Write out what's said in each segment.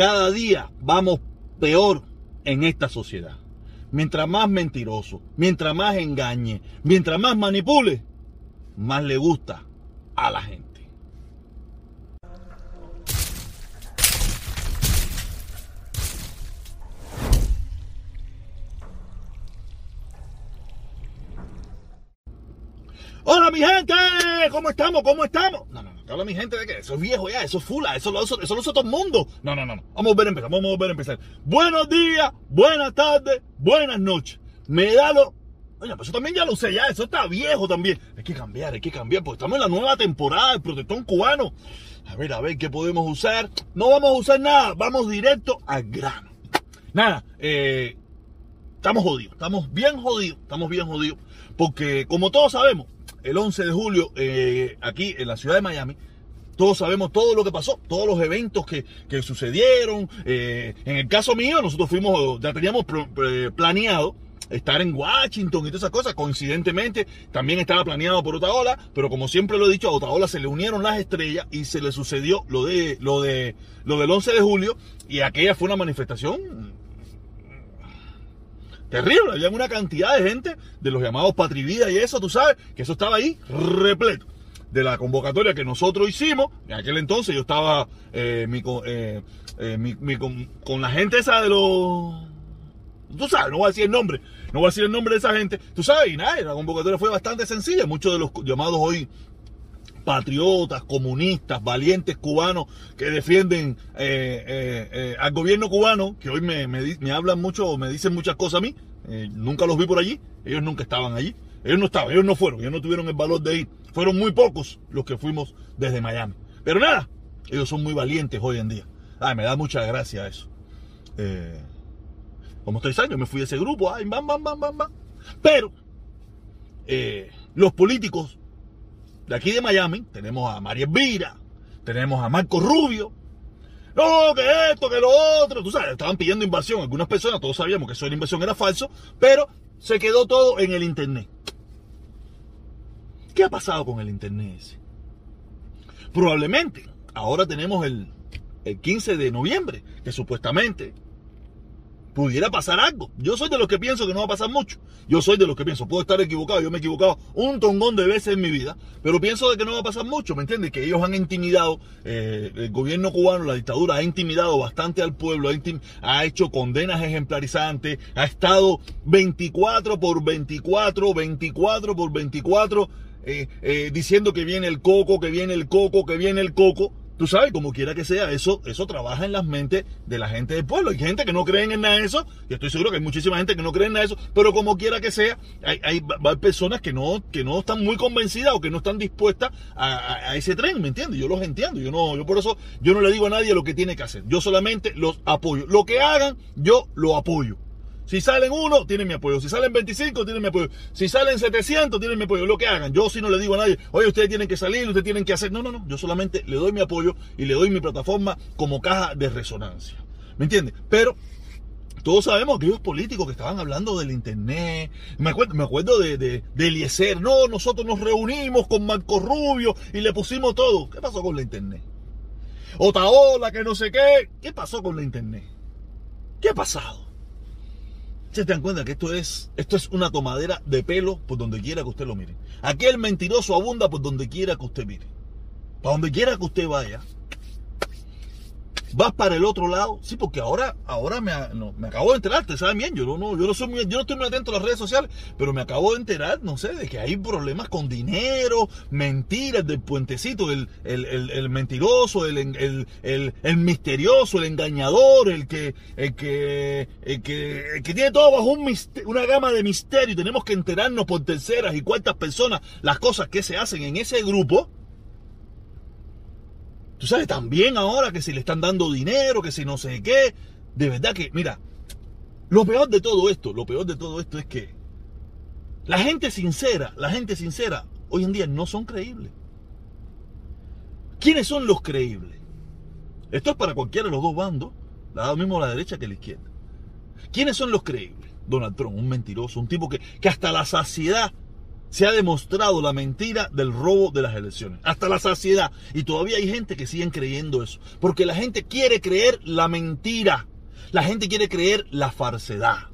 cada día vamos peor en esta sociedad. Mientras más mentiroso, mientras más engañe, mientras más manipule, más le gusta a la gente. Hola mi gente, ¿cómo estamos? ¿Cómo estamos? No, no, te habla mi gente de que eso es viejo ya, eso es fula, eso lo, eso, eso lo usa todo el mundo. No, no, no. Vamos a volver a empezar, vamos a volver a empezar. Buenos días, buenas tardes, buenas noches. Me da lo. Oye, pues eso también ya lo sé, ya, eso está viejo también. Hay que cambiar, hay que cambiar, porque estamos en la nueva temporada del protestón cubano. A ver, a ver, ¿qué podemos usar? No vamos a usar nada, vamos directo al grano. Nada, eh, estamos jodidos, estamos bien jodidos, estamos bien jodidos, porque como todos sabemos, el 11 de julio eh, aquí en la ciudad de Miami, todos sabemos todo lo que pasó, todos los eventos que, que sucedieron. Eh, en el caso mío, nosotros fuimos, ya teníamos eh, planeado estar en Washington y todas esas cosas. Coincidentemente, también estaba planeado por Otaola, pero como siempre lo he dicho, a Otaola se le unieron las estrellas y se le sucedió lo de lo de lo del 11 de julio y aquella fue una manifestación terrible. Había una cantidad de gente de los llamados patrividas y eso, tú sabes, que eso estaba ahí repleto. De la convocatoria que nosotros hicimos, en aquel entonces yo estaba eh, eh, eh, con, con, la gente esa de los. Tú sabes, no voy a decir el nombre, no voy a decir el nombre de esa gente. Tú sabes, y nada, la convocatoria fue bastante sencilla. Muchos de los llamados hoy patriotas, comunistas, valientes cubanos que defienden eh, eh, eh, al gobierno cubano, que hoy me, me, hablan mucho, me dicen muchas cosas a mí, nunca los vi por allí, ellos nunca estaban allí, ellos no estaban, ellos no fueron, ellos no tuvieron el valor de ir, fueron muy pocos los que fuimos desde Miami. Pero nada, ellos son muy valientes hoy en día. Ay, me da mucha gracia eso. como tres años me fui de ese grupo, ay, bam, bam, bam, bam, bam. Pero los políticos de aquí de Miami, tenemos a María Elvira, tenemos a Marco Rubio. No, que esto, que lo otro. Tú sabes, estaban pidiendo inversión. Algunas personas, todos sabíamos que eso de la inversión era falso, pero se quedó todo en el Internet. ¿Qué ha pasado con el Internet ese? Probablemente, ahora tenemos el, el 15 de noviembre, que supuestamente pudiera pasar algo. Yo soy de los que pienso que no va a pasar mucho. Yo soy de los que pienso, puedo estar equivocado, yo me he equivocado un tongón de veces en mi vida, pero pienso de que no va a pasar mucho, ¿me entiendes? Que ellos han intimidado, eh, el gobierno cubano, la dictadura ha intimidado bastante al pueblo, ha, ha hecho condenas ejemplarizantes, ha estado 24 por 24, 24 por 24, eh, eh, diciendo que viene el coco, que viene el coco, que viene el coco. Tú sabes, como quiera que sea, eso, eso trabaja en las mentes de la gente del pueblo. Hay gente que no cree en nada de eso, y estoy seguro que hay muchísima gente que no cree en nada de eso, pero como quiera que sea, hay, hay, hay personas que no, que no están muy convencidas o que no están dispuestas a, a, a, ese tren, ¿me entiendes? Yo los entiendo, yo no, yo por eso, yo no le digo a nadie lo que tiene que hacer. Yo solamente los apoyo. Lo que hagan, yo lo apoyo. Si salen uno, tienen mi apoyo. Si salen 25, tienen mi apoyo. Si salen 700, tienen mi apoyo. Lo que hagan. Yo si no le digo a nadie, oye, ustedes tienen que salir, ustedes tienen que hacer. No, no, no. Yo solamente le doy mi apoyo y le doy mi plataforma como caja de resonancia. ¿Me entiendes? Pero todos sabemos aquellos políticos que estaban hablando del internet. Me acuerdo, me acuerdo de, de, de, Eliezer. No, nosotros nos reunimos con Marco Rubio y le pusimos todo. ¿Qué pasó con la internet? Otaola, que no sé qué. ¿Qué pasó con la internet? ¿Qué ha pasado? Se dan cuenta que esto es, esto es una tomadera de pelo por donde quiera que usted lo mire. Aquí el mentiroso abunda por donde quiera que usted mire. Para donde quiera que usted vaya. Vas para el otro lado. Sí, porque ahora, ahora me, me acabo de enterar, te saben bien, yo no, no, yo no soy muy, yo no estoy muy atento a las redes sociales, pero me acabo de enterar, no sé, de que hay problemas con dinero, mentiras del puentecito, el, el, el, el mentiroso, el, el, misterioso, el engañador, el que, el que, el que, que tiene todo bajo un una gama de misterio. Tenemos que enterarnos por terceras y cuartas personas las cosas que se hacen en ese grupo. Tú sabes, también ahora que si le están dando dinero, que si no sé qué. De verdad que, mira, lo peor de todo esto, lo peor de todo esto es que la gente sincera, la gente sincera, hoy en día no son creíbles. ¿Quiénes son los creíbles? Esto es para cualquiera de los dos bandos, la mismo la derecha que la izquierda. ¿Quiénes son los creíbles? Donald Trump, un mentiroso, un tipo que, que hasta la saciedad se ha demostrado la mentira del robo de las elecciones, hasta la saciedad. Y todavía hay gente que sigue creyendo eso, porque la gente quiere creer la mentira, la gente quiere creer la falsedad.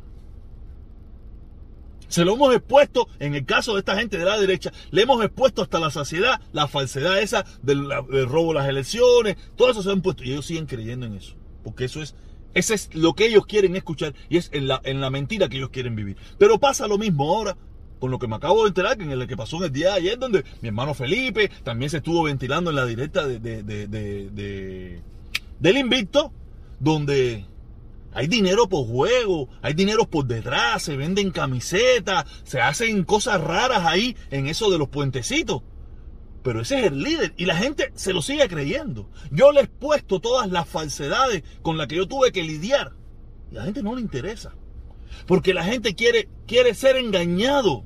Se lo hemos expuesto, en el caso de esta gente de la derecha, le hemos expuesto hasta la saciedad, la falsedad esa del, robo de las elecciones, todo eso se han puesto y ellos siguen creyendo en eso, porque eso es, ese es lo que ellos quieren escuchar y es en la, en la mentira que ellos quieren vivir. Pero pasa lo mismo ahora con lo que me acabo de enterar, que en el que pasó en el día de ayer, donde mi hermano Felipe también se estuvo ventilando en la directa de, de, del invicto, donde hay dinero por juego, hay dinero por detrás, se venden camisetas, se hacen cosas raras ahí en eso de los puentecitos. Pero ese es el líder y la gente se lo sigue creyendo. Yo le he puesto todas las falsedades con las que yo tuve que lidiar y la gente no le interesa. Porque la gente quiere, quiere ser engañado.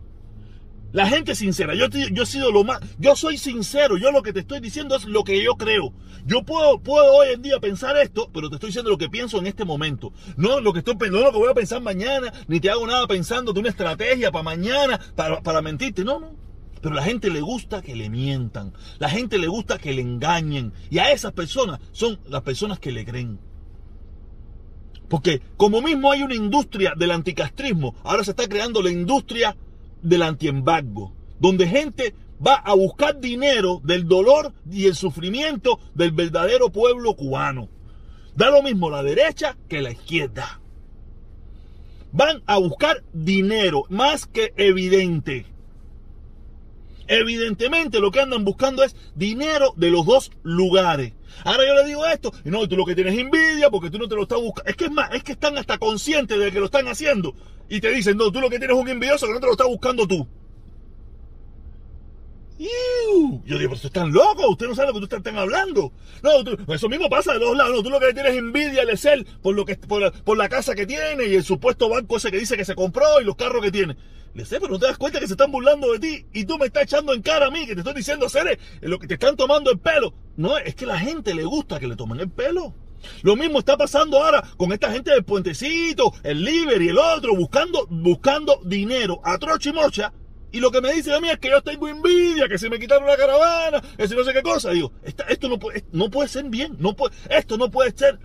La gente sincera, yo, he sido lo más, yo soy sincero, yo lo que te estoy diciendo es lo que yo creo. Yo puedo, puedo hoy en día pensar esto, pero te estoy diciendo lo que pienso en este momento. No lo que estoy no lo que voy a pensar mañana, ni te hago nada pensando de una estrategia para mañana, para, para mentirte. No, no. Pero la gente le gusta que le mientan, la gente le gusta que le engañen. Y a esas personas son las personas que le creen. Porque como mismo hay una industria del anticastrismo, ahora se está creando la industria del antiembargo, donde gente va a buscar dinero del dolor y el sufrimiento del verdadero pueblo cubano. Da lo mismo la derecha que la izquierda. Van a buscar dinero, más que evidente. Evidentemente lo que andan buscando es dinero de los dos lugares. Ahora yo le digo esto, y no, tú lo que tienes envidia porque tú no te lo estás buscando. Es que es más, es que están hasta conscientes de que lo están haciendo. Y te dicen, no, tú lo que tienes es un envidioso que no te lo estás buscando tú. Yo digo, pero ustedes están locos, ustedes no saben lo que ustedes están hablando. No, eso mismo pasa de los lados. Tú lo que tienes envidia al ser por, lo que, por, la, casa que tiene y el supuesto banco ese que dice que se compró y los carros que tiene. Le sé, pero no te das cuenta que se están burlando de ti y tú me estás echando en cara a mí, que te estoy diciendo, seres, lo que te están tomando el pelo. No, es que la gente le gusta que le tomen el pelo. Lo mismo está pasando ahora con esta gente del puentecito, el Liber y el otro, buscando, buscando dinero a trocha y mocha. Y lo que me dicen a mí es que yo tengo envidia, que se me quitaron la caravana, que si no sé qué cosa. Digo, esto no puede, no puede ser bien, no puede, esto no puede ser,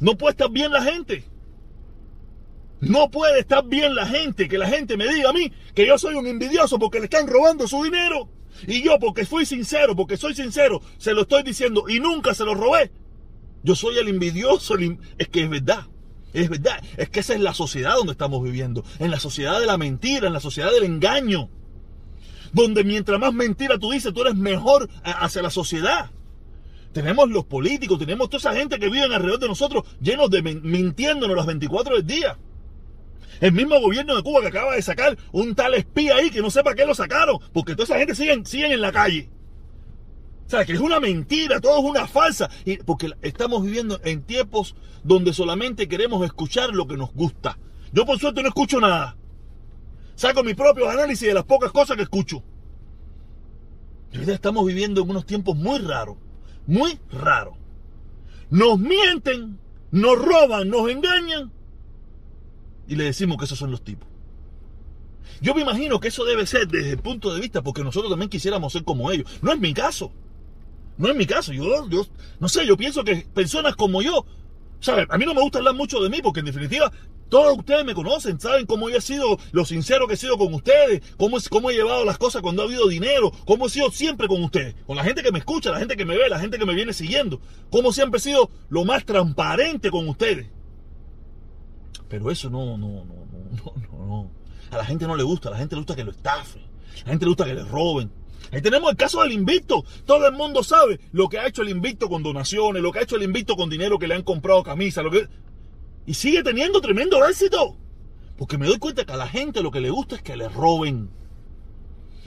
no puede estar bien la gente. No puede estar bien la gente, que la gente me diga a mí que yo soy un envidioso porque le están robando su dinero. Y yo, porque fui sincero, porque soy sincero, se lo estoy diciendo y nunca se lo robé. Yo soy el envidioso. Es que es verdad. Es verdad. Es que esa es la sociedad donde estamos viviendo. En la sociedad de la mentira, en la sociedad del engaño. Donde mientras más mentira tú dices, tú eres mejor hacia la sociedad. Tenemos los políticos, tenemos toda esa gente que vive alrededor de nosotros llenos de mintiéndonos las 24 del día. El mismo gobierno de Cuba que acaba de sacar un tal espía ahí que no sepa qué lo sacaron, porque toda esa gente siguen, en la calle. O sea, que es una mentira, todo es una falsa. Y porque estamos viviendo en tiempos donde solamente queremos escuchar lo que nos gusta. Yo por suerte no escucho nada. Saco mi propio análisis de las pocas cosas que escucho. Y estamos viviendo en unos tiempos muy raros. Muy raros. Nos mienten, nos roban, nos engañan y le decimos que esos son los tipos. Yo me imagino que eso debe ser desde el punto de vista porque nosotros también quisiéramos ser como ellos. No es mi caso. No es mi caso. Yo, yo no sé, yo pienso que personas como yo, ¿sabes? A mí no me gusta hablar mucho de mí porque en definitiva todos ustedes me conocen, saben cómo yo he sido, lo sincero que he sido con ustedes, cómo, cómo he llevado las cosas cuando ha habido dinero, cómo he sido siempre con ustedes, con la gente que me escucha, la gente que me ve, la gente que me viene siguiendo, cómo siempre he sido lo más transparente con ustedes. Pero eso no, no, no, no, no, no. A la gente no le gusta, a la gente le gusta que lo estafen, a la gente le gusta que le roben. Ahí tenemos el caso del invicto. Todo el mundo sabe lo que ha hecho el invicto con donaciones, lo que ha hecho el invicto con dinero que le han comprado camisas, lo que... Y sigue teniendo tremendo éxito. Porque me doy cuenta que a la gente lo que le gusta es que le roben.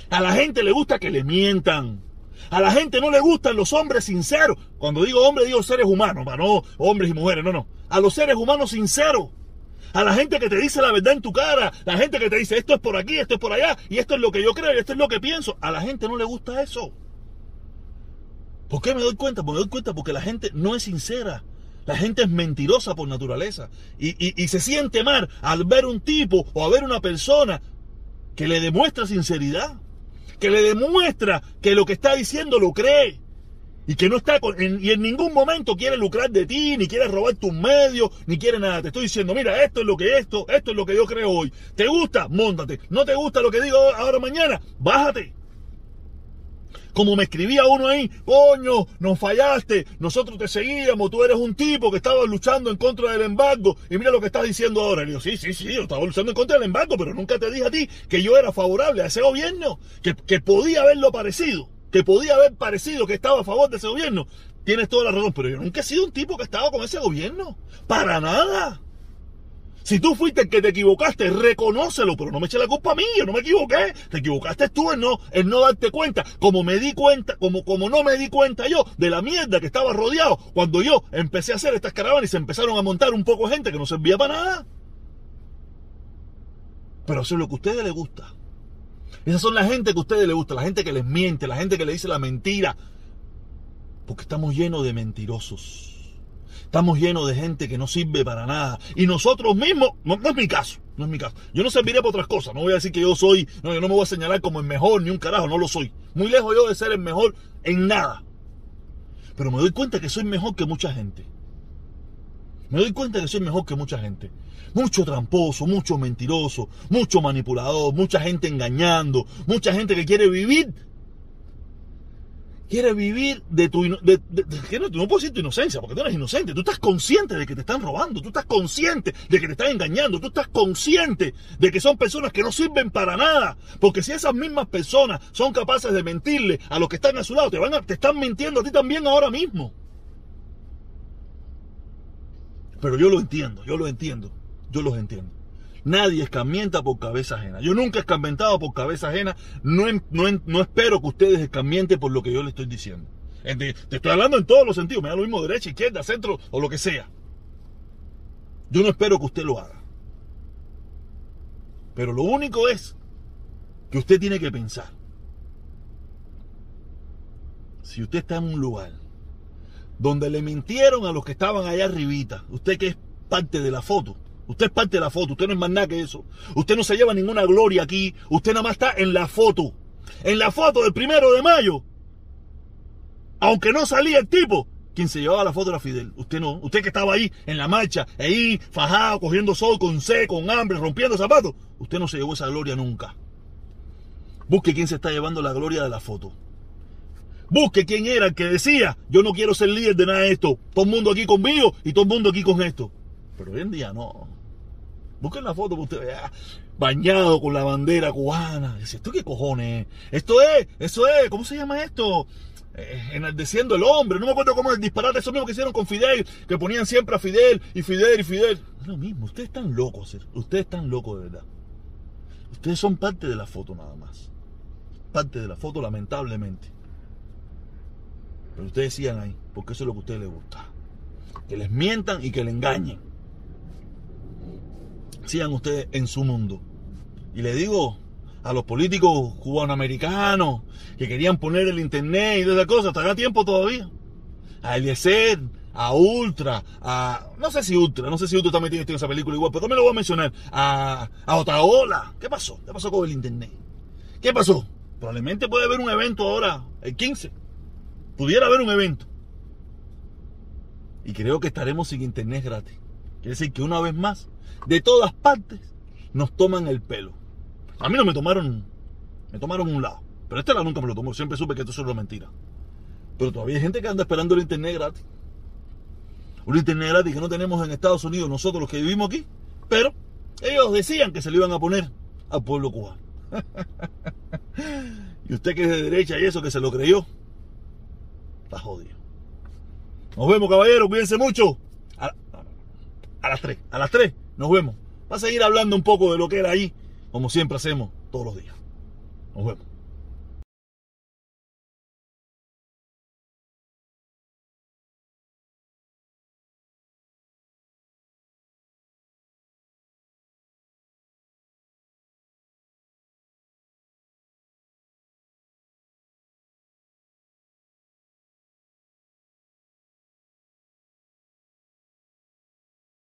A la gente le gusta que le mientan. A la gente no le gustan los hombres sinceros. Cuando digo hombre, digo seres humanos, no hombres y mujeres, no, no. A los seres humanos sinceros a la gente que te dice la verdad en tu cara, la gente que te dice esto es por aquí, esto es por allá, y esto es lo que yo creo, y esto es lo que pienso. A la gente no le gusta eso. ¿Por qué me doy cuenta? Porque me doy cuenta porque la gente no es sincera. La gente es mentirosa por naturaleza. Y, y se siente mal al ver un tipo o a ver una persona que le demuestra sinceridad. que le demuestra que lo que está diciendo lo cree. Y que no está en, y en ningún momento quiere lucrar de ti, ni quiere robar tus medios, ni quiere nada. Te estoy diciendo, mira, esto es lo que esto, esto es lo que yo creo hoy. ¿Te gusta? Móntate. ¿No te gusta lo que digo ahora mañana? Bájate. Como me escribía uno ahí, coño, nos fallaste, nosotros te seguíamos, tú eres un tipo que estaba luchando en contra del embargo y mira lo que estás diciendo ahora. Y yo, sí, sí, sí, yo estaba luchando en contra del embargo, pero nunca te dije a ti que yo era favorable a ese gobierno, que, que podía haberlo parecido, que podía haber parecido que estaba a favor de ese gobierno. Tienes toda la razón, pero yo nunca he sido un tipo que estaba con ese gobierno. Para nada. Si tú fuiste el que te equivocaste, reconócelo, pero no me eche la culpa a mí, yo no me equivoqué. Te equivocaste tú en no, en no darte cuenta. Como me di cuenta, como, como no me di cuenta yo de la mierda que estaba rodeado cuando yo empecé a hacer estas caravanas y se empezaron a montar un poco gente que no servía para nada. Pero eso es lo que a ustedes les gusta. Esas son la gente que a ustedes les gusta, la gente que les miente, la gente que le dice la mentira. Porque estamos llenos de mentirosos. Estamos llenos de gente que no sirve para nada. Y nosotros mismos, no, es mi caso, no es mi caso. Yo no serviré para otras cosas. No voy a decir que yo soy, no, yo no me voy a señalar como el mejor ni un carajo, no lo soy. Muy lejos yo de ser el mejor en nada. Pero me doy cuenta que soy mejor que mucha gente. Me doy cuenta que soy mejor que mucha gente. Mucho tramposo, mucho mentiroso, mucho manipulador, mucha gente engañando, mucha gente que quiere vivir Quiere vivir de tu... De, no, no puedo decir tu inocencia, porque tú eres inocente. Tú estás consciente de que te están robando. Tú estás consciente de que te están engañando. Tú estás consciente de que son personas que no sirven para nada. Porque si esas mismas personas son capaces de mentirle a los que están a su lado, te, van te están mintiendo a ti también ahora mismo. Pero yo lo entiendo, yo lo entiendo. Yo los entiendo. Nadie escarmienta por cabeza ajena. Yo nunca he escarmentado por cabeza ajena. No, no, espero que ustedes escarmienten por lo que yo les estoy diciendo. Te estoy hablando en todos los sentidos. Me da lo mismo derecha, izquierda, centro o lo que sea. Yo no espero que usted lo haga. Pero lo único es que usted tiene que pensar. Si usted está en un lugar donde le mintieron a los que estaban allá arribita, usted que es parte de la foto, Usted es parte de la foto, usted no es más nada que eso. Usted no se lleva ninguna gloria aquí, usted nada más está en la foto. En la foto del primero de mayo. Aunque no salía el tipo, quien se llevaba la foto era Fidel. Usted no. Usted que estaba ahí en la marcha, ahí fajado, cogiendo sol, con sed, con hambre, rompiendo zapatos. Usted no se llevó esa gloria nunca. Busque quién se está llevando la gloria de la foto. Busque quién era el que decía, yo no quiero ser líder de nada de esto. Todo el mundo aquí conmigo y todo el mundo aquí con esto. Pero hoy en día no. Busquen la foto que usted vea bañado con la bandera cubana. Dice, ¿esto qué cojones? Esto es, eso es, ¿cómo se llama esto? Eh, enaldeciendo el hombre. No me acuerdo cómo el disparate, eso mismo que hicieron con Fidel, que ponían siempre a Fidel y Fidel y Fidel. Es lo mismo, ustedes están locos, ustedes están locos de verdad. Ustedes son parte de la foto nada más. Parte de la foto, lamentablemente. Pero ustedes sigan ahí, porque eso es lo que a ustedes les gusta. Que les mientan y que le engañen sigan ustedes en su mundo. Y le digo a los políticos cubanoamericanos que querían poner el internet y esas cosas, estará tiempo todavía. A Eliezer, a Ultra, a. No sé si Ultra, no sé si Ultra también tiene esa película igual, pero también lo voy a mencionar. A, a Otaola. ¿Qué pasó? ¿Qué pasó con el internet? ¿Qué pasó? Probablemente puede haber un evento ahora, el 15. Pudiera haber un evento. Y creo que estaremos sin internet gratis. Quiere decir que una vez más de todas partes nos toman el pelo. A mí no me tomaron, me tomaron un lado. Pero este lado nunca me lo tomó. Siempre supe que esto es una mentira. Pero todavía hay gente que anda esperando el internet gratis. Un internet gratis que no tenemos en Estados Unidos nosotros los que vivimos aquí. Pero ellos decían que se lo iban a poner al pueblo cubano. y usted que es de derecha y eso que se lo creyó, está jodido. Nos vemos, caballeros. Cuídense mucho. A, las 3. A las 3. Nos vemos. Va a seguir hablando un poco de lo que era ahí, como siempre hacemos todos los días. Nos vemos.